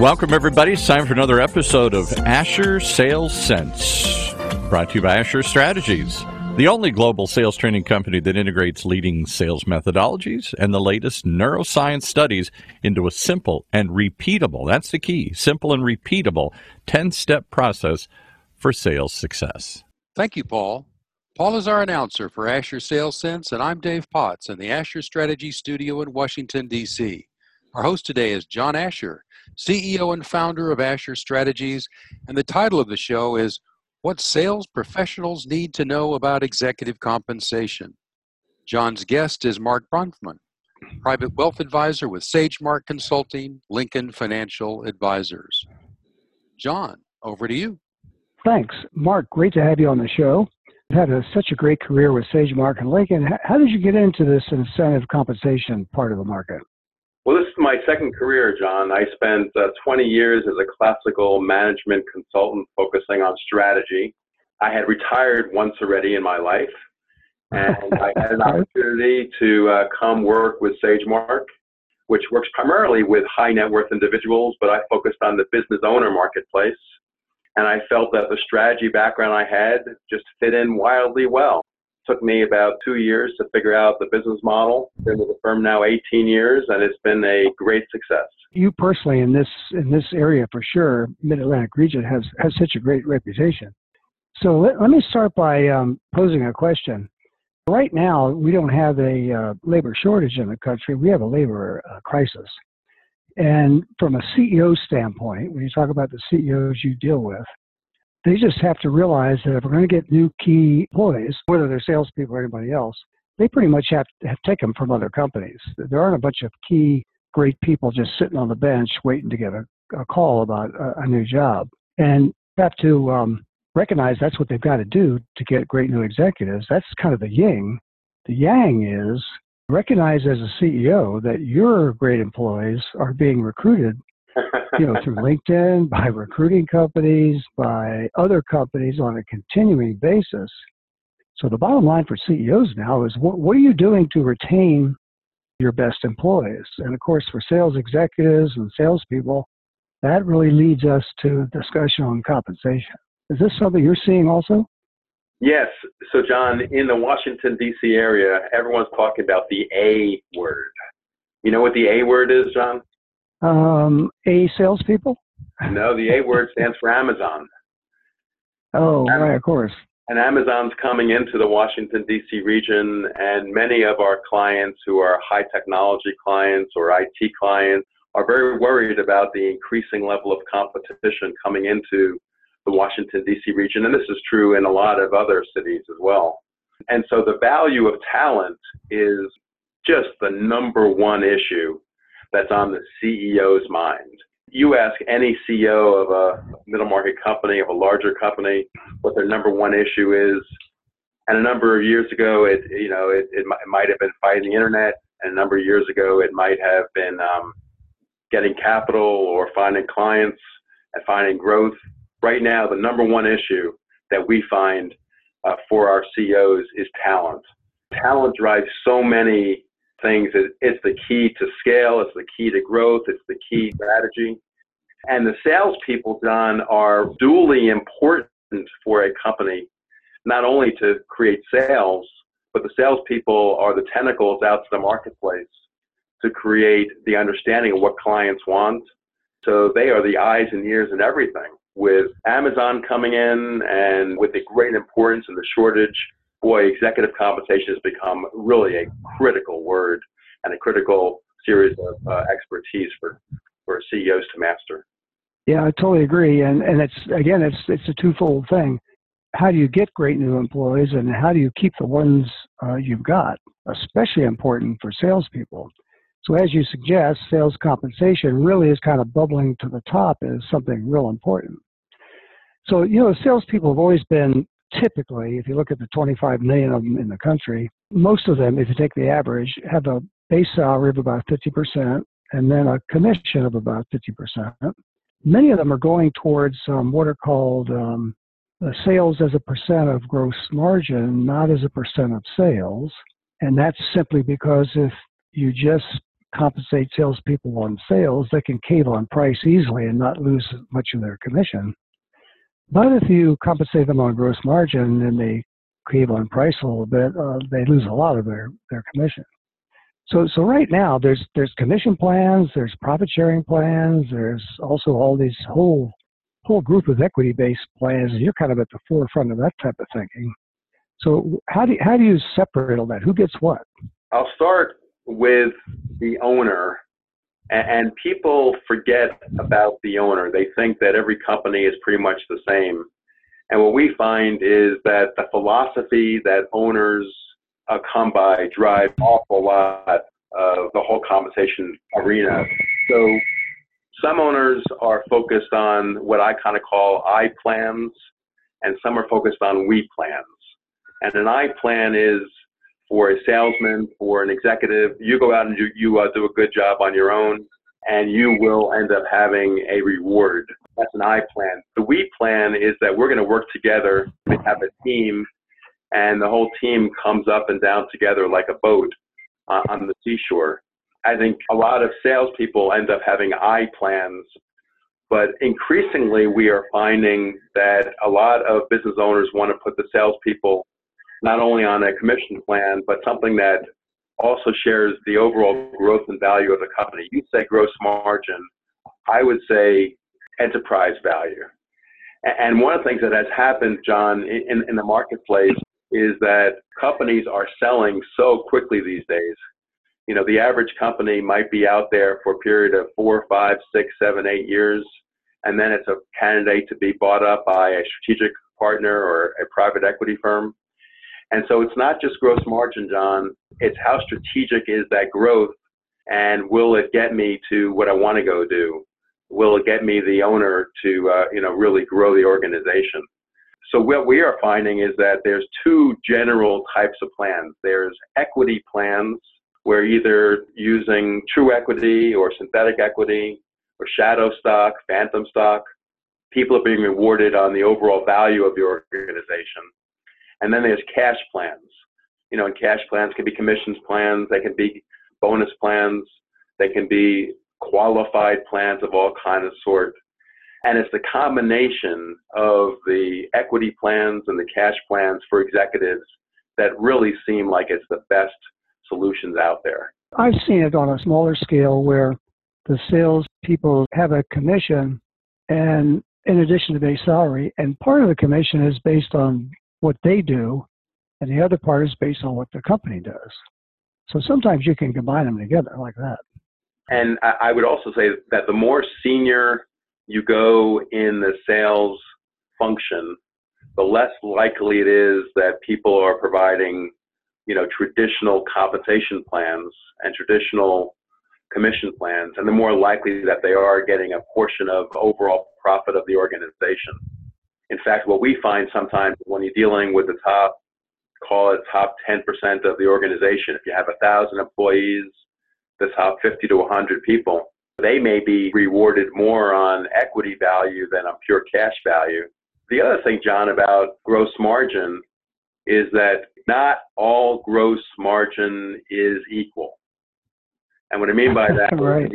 Welcome, everybody. It's time for another episode of Asher Sales Sense, brought to you by Asher Strategies, the only global sales training company that integrates leading sales methodologies and the latest neuroscience studies into a simple and repeatable that's the key simple and repeatable 10 step process for sales success. Thank you, Paul. Paul is our announcer for Asher Sales Sense, and I'm Dave Potts in the Asher Strategy Studio in Washington, D.C. Our host today is John Asher, CEO and founder of Asher Strategies, and the title of the show is What Sales Professionals Need to Know About Executive Compensation. John's guest is Mark Bronfman, private wealth advisor with SageMark Consulting, Lincoln Financial Advisors. John, over to you. Thanks. Mark, great to have you on the show. You've had a, such a great career with SageMark and Lincoln. How did you get into this incentive compensation part of the market? Well, this is my second career, John. I spent uh, 20 years as a classical management consultant focusing on strategy. I had retired once already in my life, and I had an opportunity to uh, come work with SageMark, which works primarily with high net worth individuals, but I focused on the business owner marketplace. And I felt that the strategy background I had just fit in wildly well took me about two years to figure out the business model. Been with the firm now 18 years, and it's been a great success. You personally, in this in this area for sure, Mid Atlantic region has has such a great reputation. So let, let me start by um, posing a question. Right now, we don't have a uh, labor shortage in the country. We have a labor uh, crisis. And from a CEO standpoint, when you talk about the CEOs you deal with, they just have to realize that if we're going to get new key employees, whether they're salespeople or anybody else, they pretty much have to have take them from other companies. There aren't a bunch of key great people just sitting on the bench waiting to get a, a call about a, a, new job. And have to um, recognize that's what they've got to do to get great new executives. That's kind of the yin. The yang is recognize as a CEO that your great employees are being recruited you know, through LinkedIn, by recruiting companies, by other companies on a continuing basis. So the bottom line for CEOs now is what, what are you doing to retain your best employees? And of course, for sales executives and salespeople, that really leads us to discussion on compensation. Is this something you're seeing also? Yes. So, John, in the Washington, D.C. area, everyone's talking about the A word. You know what the A word is, John? Um, A salespeople? No, the A word stands for Amazon. Oh, Amazon. right, of course. And Amazon's coming into the Washington, D.C. region, and many of our clients who are high technology clients or IT clients are very worried about the increasing level of competition coming into the Washington, D.C. region. And this is true in a lot of other cities as well. And so the value of talent is just the number one issue that's on the CEO's mind. You ask any CEO of a middle market company, of a larger company, what their number one issue is. And a number of years ago, it you know it, it, it might have been fighting the internet, and a number of years ago, it might have been um, getting capital or finding clients and finding growth. Right now, the number one issue that we find uh, for our CEOs is talent. Talent drives so many things. It's the key to scale. It's the key to growth. It's the key strategy. And the salespeople, John, are duly important for a company, not only to create sales, but the salespeople are the tentacles out to the marketplace to create the understanding of what clients want. So they are the eyes and ears and everything. With Amazon coming in and with the great importance and the shortage boy, executive compensation has become really a critical word and a critical series of uh, expertise for, for CEOs to master. Yeah, I totally agree. And and it's again, it's it's a twofold thing. How do you get great new employees, and how do you keep the ones uh, you've got? Especially important for salespeople. So as you suggest, sales compensation really is kind of bubbling to the top as something real important. So you know, salespeople have always been typically, if you look at the 25 million of them in the country, most of them, if you take the average, have a base salary of about 50% and then a commission of about 50%. Many of them are going towards um, what are called um, sales as a percent of gross margin, not as a percent of sales. And that's simply because if you just compensate salespeople on sales, they can cave on price easily and not lose much of their commission. But if you compensate them on gross margin and they cave on price a little bit, uh, they lose a lot of their, their commission. So, so right now there's there's commission plans, there's profit sharing plans, there's also all these whole whole group of equity based plans. You're kind of at the forefront of that type of thinking. So how do how do you separate all that? Who gets what? I'll start with the owner, and, people forget about the owner. They think that every company is pretty much the same. And what we find is that the philosophy that owners uh, come by drives drive awful lot of the whole compensation arena. So some owners are focused on what I kind of call I plans, and some are focused on we plans. And an I plan is for a salesman, for an executive, you go out and you, you uh, do a good job on your own, and you will end up having a reward. That's an I plan. The we plan is that we're going to work together. We have a team and the whole team comes up and down together like a boat uh, on the seashore. I think a lot of salespeople end up having I plans, but increasingly we are finding that a lot of business owners want to put the salespeople not only on a commission plan, but something that also shares the overall growth and value of the company. You say gross margin, I would say enterprise value. And one of the things that has happened, John, in, in the marketplace is that companies are selling so quickly these days. You know, the average company might be out there for a period of four, five, six, seven, eight years, and then it's a candidate to be bought up by a strategic partner or a private equity firm. And so it's not just gross margin, John. It's how strategic is that growth, and will it get me to what I want to go do? Will it get me the owner to, uh, you know, really grow the organization? So what we are finding is that there's two general types of plans. There's equity plans where either using true equity or synthetic equity or shadow stock, phantom stock, people are being rewarded on the overall value of the organization. And then there's cash plans. You know, and cash plans can be commissions plans, they can be bonus plans, they can be qualified plans of all kinds of sort. And it's the combination of the equity plans and the cash plans for executives that really seem like it's the best solutions out there. I've seen it on a smaller scale where the sales people have a commission and in addition to base salary, and part of the commission is based on what they do, and the other part is based on what the company does. So sometimes you can combine them together like that. And I would also say that the more senior you go in the sales function, the less likely it is that people are providing, you know, traditional compensation plans and traditional commission plans, and the more likely that they are getting a portion of overall profit of the organization. In fact, what we find sometimes when you're dealing with the top, call it top 10% of the organization, if you have a thousand employees, the top 50 to 100 people, they may be rewarded more on equity value than on pure cash value. The other thing, John, about gross margin is that not all gross margin is equal. And what I mean by that, right.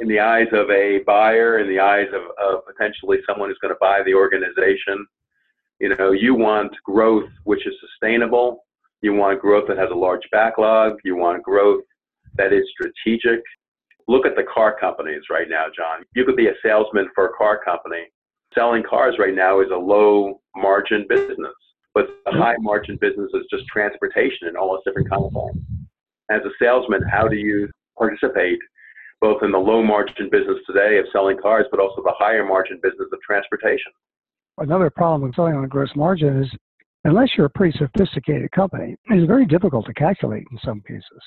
In the eyes of a buyer, in the eyes of, of potentially someone who's going to buy the organization, you know, you want growth which is sustainable. You want growth that has a large backlog. You want growth that is strategic Look at the car companies right now, John. You could be a salesman for a car company. Selling cars right now is a low margin business, but the high margin business is just transportation and all those different kinds of things. As a salesman, how do you participate both in the low margin business today of selling cars, but also the higher margin business of transportation? Another problem with selling on a gross margin is unless you're a pretty sophisticated company, it's very difficult to calculate in some cases.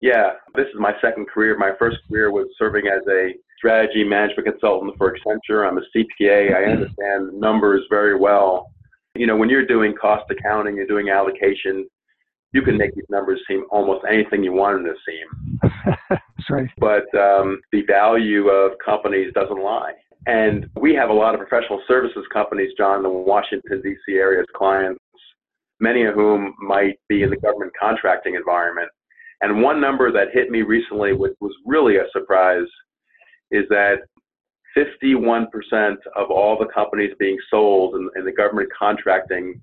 Yeah, this is my second career. My first career was serving as a strategy management consultant for Accenture. I'm a CPA. I mm-hmm. understand numbers very well. You know, when you're doing cost accounting, you're doing allocation, you can make these numbers seem almost anything you want them to seem. Right. But um, the value of companies doesn't lie. And we have a lot of professional services companies, John, in the Washington, D.C. area as clients, many of whom might be in the government contracting environment And one number that hit me recently, which was really a surprise, is that 51% of all the companies being sold in, in the government contracting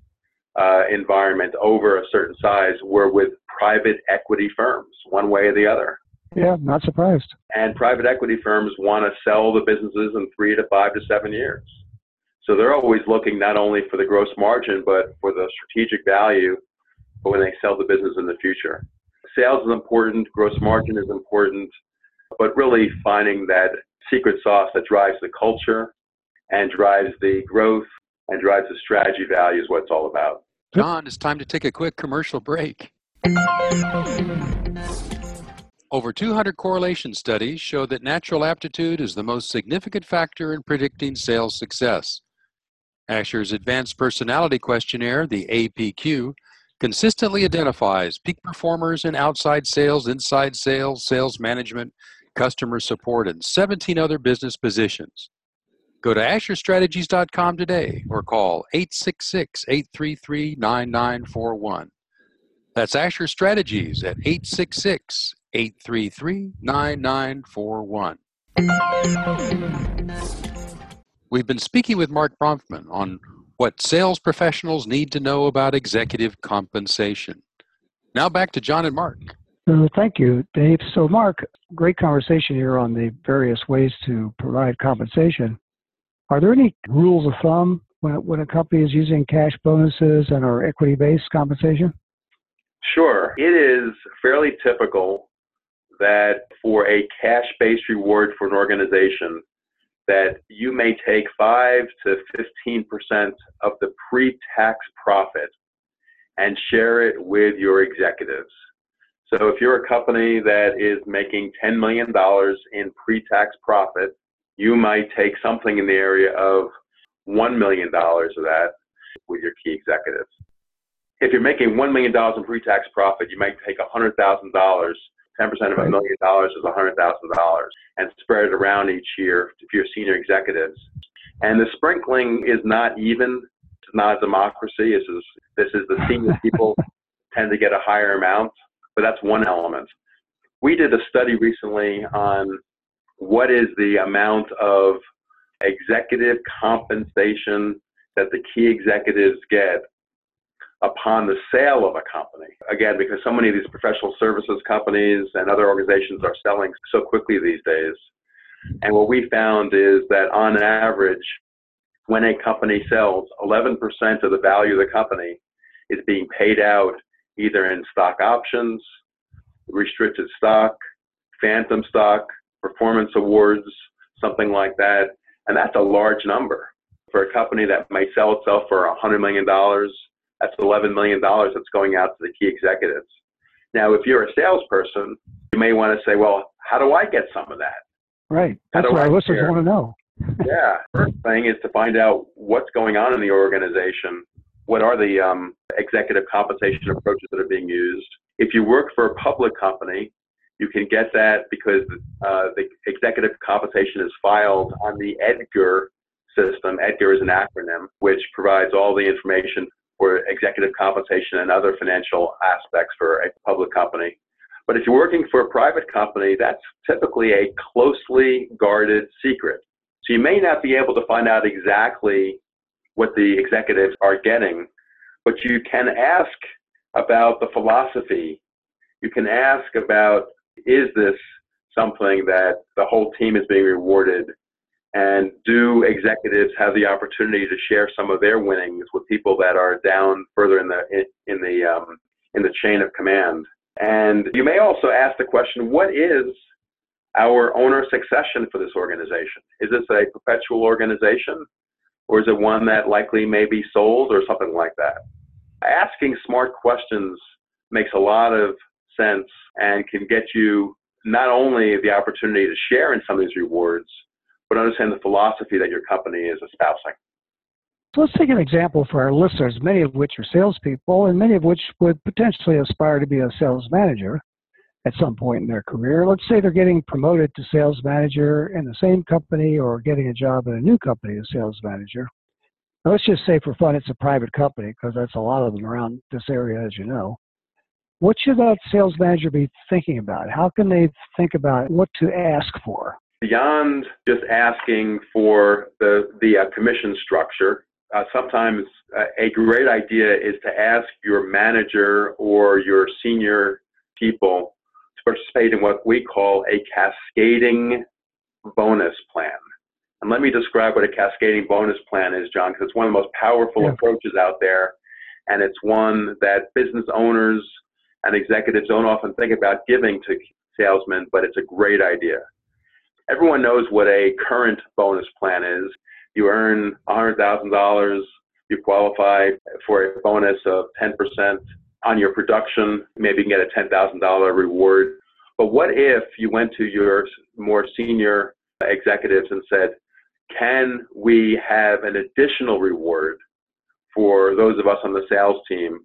uh, environment over a certain size were with private equity firms, one way or the other. Yeah, not surprised. And private equity firms want to sell the businesses in three to five to seven years. So they're always looking not only for the gross margin, but for the strategic value when they sell the business in the future. Sales is important, gross margin is important, but really finding that secret sauce that drives the culture and drives the growth and drives the strategy value is what it's all about. John, it's time to take a quick commercial break. Over 200 correlation studies show that natural aptitude is the most significant factor in predicting sales success. Asher's Advanced Personality Questionnaire, the APQ, consistently identifies peak performers in outside sales, inside sales, sales management, customer support, and 17 other business positions. Go to AsherStrategies.com today or call 866 833 9941. That's Asher Strategies at 866 833 9941. We've been speaking with Mark Bronfman on what sales professionals need to know about executive compensation. Now back to John and Mark. Uh, thank you, Dave. So, Mark, great conversation here on the various ways to provide compensation. Are there any rules of thumb when, when a company is using cash bonuses and or equity based compensation? Sure. It is fairly typical that for a cash based reward for an organization, that you may take 5 to 15% of the pre tax profit and share it with your executives. So if you're a company that is making $10 million in pre tax profit, you might take something in the area of $1 million of that with your key executives. If you're making $1 million in pre tax profit, you might take $100,000 10% of a million dollars is $100,000 and spread it around each year if you're senior executives. And the sprinkling is not even, it's not a democracy. This is, this is the senior people tend to get a higher amount, but that's one element. We did a study recently on what is the amount of executive compensation that the key executives get upon the sale of a company. Again, because so many of these professional services companies and other organizations are selling so quickly these days. And what we found is that on average, when a company sells, 11% of the value of the company is being paid out either in stock options, restricted stock, phantom stock, performance awards, something like that. And that's a large number. For a company that may sell itself for $100 million, that's $11 million that's going out to the key executives. Now, if you're a salesperson, you may want to say, well, how do I get some of that? Right. That's what our listeners want to know. yeah. First thing is to find out what's going on in the organization. What are the um, executive compensation approaches that are being used? If you work for a public company, you can get that because uh, the executive compensation is filed on the EDGAR system. EDGAR is an acronym which provides all the information for executive compensation and other financial aspects for a public company. But if you're working for a private company, that's typically a closely guarded secret. So you may not be able to find out exactly what the executives are getting, but you can ask about the philosophy. You can ask about is this something that the whole team is being rewarded and do executives have the opportunity to share some of their winnings with people that are down further in the in, in the um, in the chain of command? And you may also ask the question, what is our owner succession for this organization? Is this a perpetual organization, or is it one that likely may be sold or something like that? Asking smart questions makes a lot of sense and can get you not only the opportunity to share in some of these rewards, but understand the philosophy that your company is espousing. So let's take an example for our listeners, many of which are salespeople and many of which would potentially aspire to be a sales manager at some point in their career. Let's say they're getting promoted to sales manager in the same company or getting a job in a new company as sales manager. Now, let's just say for fun it's a private company because that's a lot of them around this area, as you know. what should that sales manager be thinking about? How can they think about what to ask for? Beyond just asking for the, the uh, commission structure, uh, sometimes uh, a great idea is to ask your manager or your senior people to participate in what we call a cascading bonus plan. And let me describe what a cascading bonus plan is, John, because it's one of the most powerful yeah. approaches out there. And it's one that business owners and executives don't often think about giving to salesmen, but it's a great idea. Everyone knows what a current bonus plan is. You earn $100,000, you qualify for a bonus of 10% on your production, maybe you can get a $10,000 reward. But what if you went to your more senior executives and said, can we have an additional reward for those of us on the sales team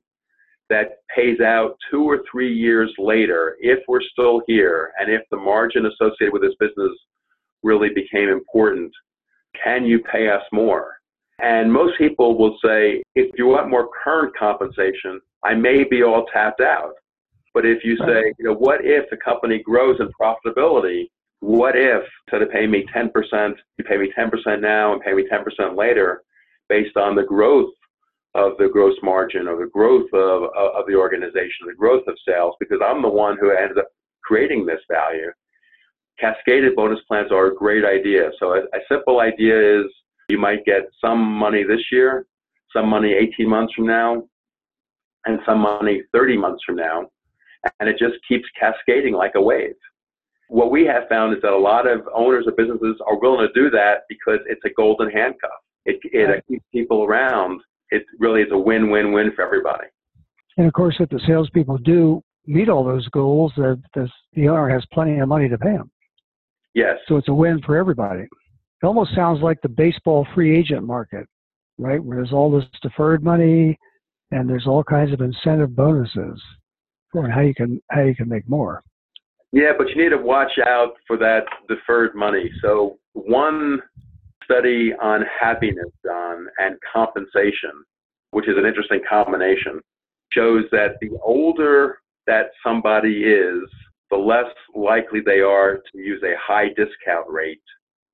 that pays out two or three years later if we're still here and if the margin associated with this business really became important? Can you pay us more? And most people will say, if you want more current compensation, I may be all tapped out. But if you say, you know, what if the company grows in profitability? What if instead of paying me 10%, you pay me 10% now and pay me 10% later based on the growth of the gross margin or the growth of, of the organization, the growth of sales, because I'm the one who ended up creating this value. Cascaded bonus plans are a great idea. So a, a simple idea is you might get some money this year, some money 18 months from now, and some money 30 months from now. And it just keeps cascading like a wave. What we have found is that a lot of owners of businesses are willing to do that because it's a golden handcuff. It, it keeps people around. It really is a win-win-win for everybody. And of course, if the salespeople do meet all those goals, the, the, the owner has plenty of money to pay them. Yes. So it's a win for everybody. It almost sounds like the baseball free agent market, right? Where there's all this deferred money and there's all kinds of incentive bonuses for how you can how you can make more. Yeah, but you need to watch out for that deferred money. So one study on happiness and compensation, which is an interesting combination, shows that the older that somebody is, the less likely they are to use a high discount rate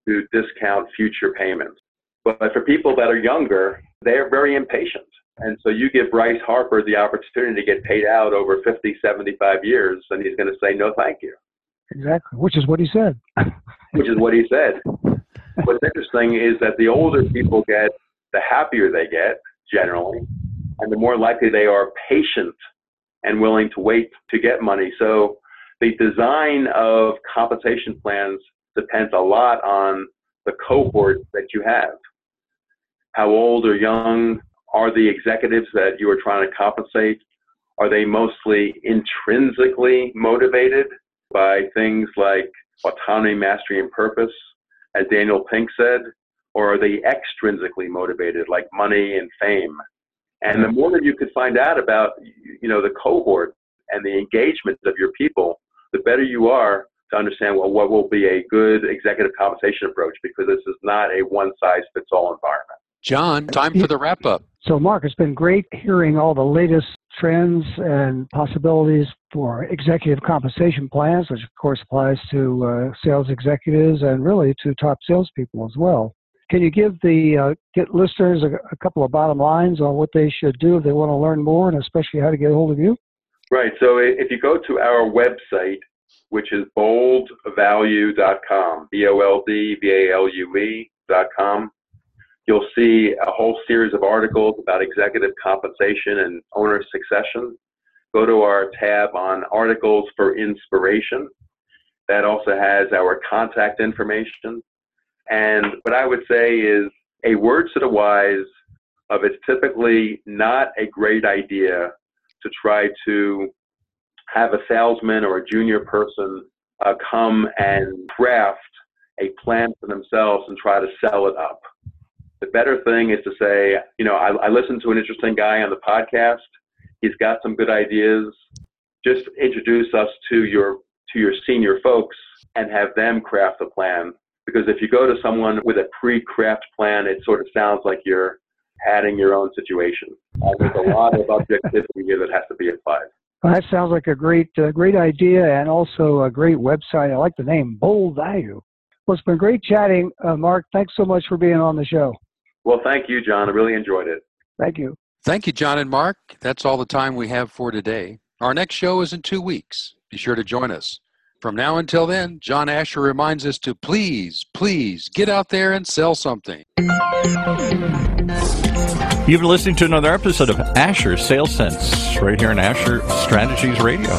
to discount future payments. But for people that are younger, they are very impatient. And so you give Bryce Harper the opportunity to get paid out over 50, 75 years, and he's going to say, no, thank you. Exactly, which is what he said. which is what he said. What's interesting is that the older people get, the happier they get, generally, and the more likely they are patient and willing to wait to get money. So the design of compensation plans depends a lot on the cohort that you have. How old or young are the executives that you are trying to compensate? Are they mostly intrinsically motivated by things like autonomy, mastery, and purpose, as Daniel Pink said? Or are they extrinsically motivated, like money and fame? And the more that you could find out about, you know, the cohort and the engagement of your people, the better you are to understand well what will be a good executive compensation approach because this is not a one size fits all environment. John, time for the wrap up. So, Mark, it's been great hearing all the latest trends and possibilities for executive compensation plans, which of course applies to uh, sales executives and really to top salespeople as well. Can you give the uh, get listeners a, a, couple of bottom lines on what they should do if they want to learn more, and especially how to get a hold of you? Right. So, if you go to our website, which is boldvalue.com, B O L D V A L U E.com. You'll see a whole series of articles about executive compensation and owner succession. Go to our tab on articles for inspiration. That also has our contact information. And what I would say is a word to the wise of it's typically not a great idea to try to have a salesman or a junior person uh, come and craft a plan for themselves and try to sell it up. The better thing is to say, you know, I, I listened to an interesting guy on the podcast. He's got some good ideas. Just introduce us to your to your senior folks and have them craft a plan. Because if you go to someone with a pre-craft plan, it sort of sounds like you're adding your own situation. Uh, there's a lot of objectivity here that has to be applied. Well, that sounds like a great, uh, great idea and also a great website. I like the name Bold Value. Well, it's been great chatting, uh, Mark. Thanks so much for being on the show. Well, thank you, John. I really enjoyed it. Thank you. Thank you, John and Mark. That's all the time we have for today. Our next show is in two weeks. Be sure to join us. From now until then, John Asher reminds us to please, please get out there and sell something. You've been listening to another episode of Asher Sales Sense right here on Asher Strategies Radio.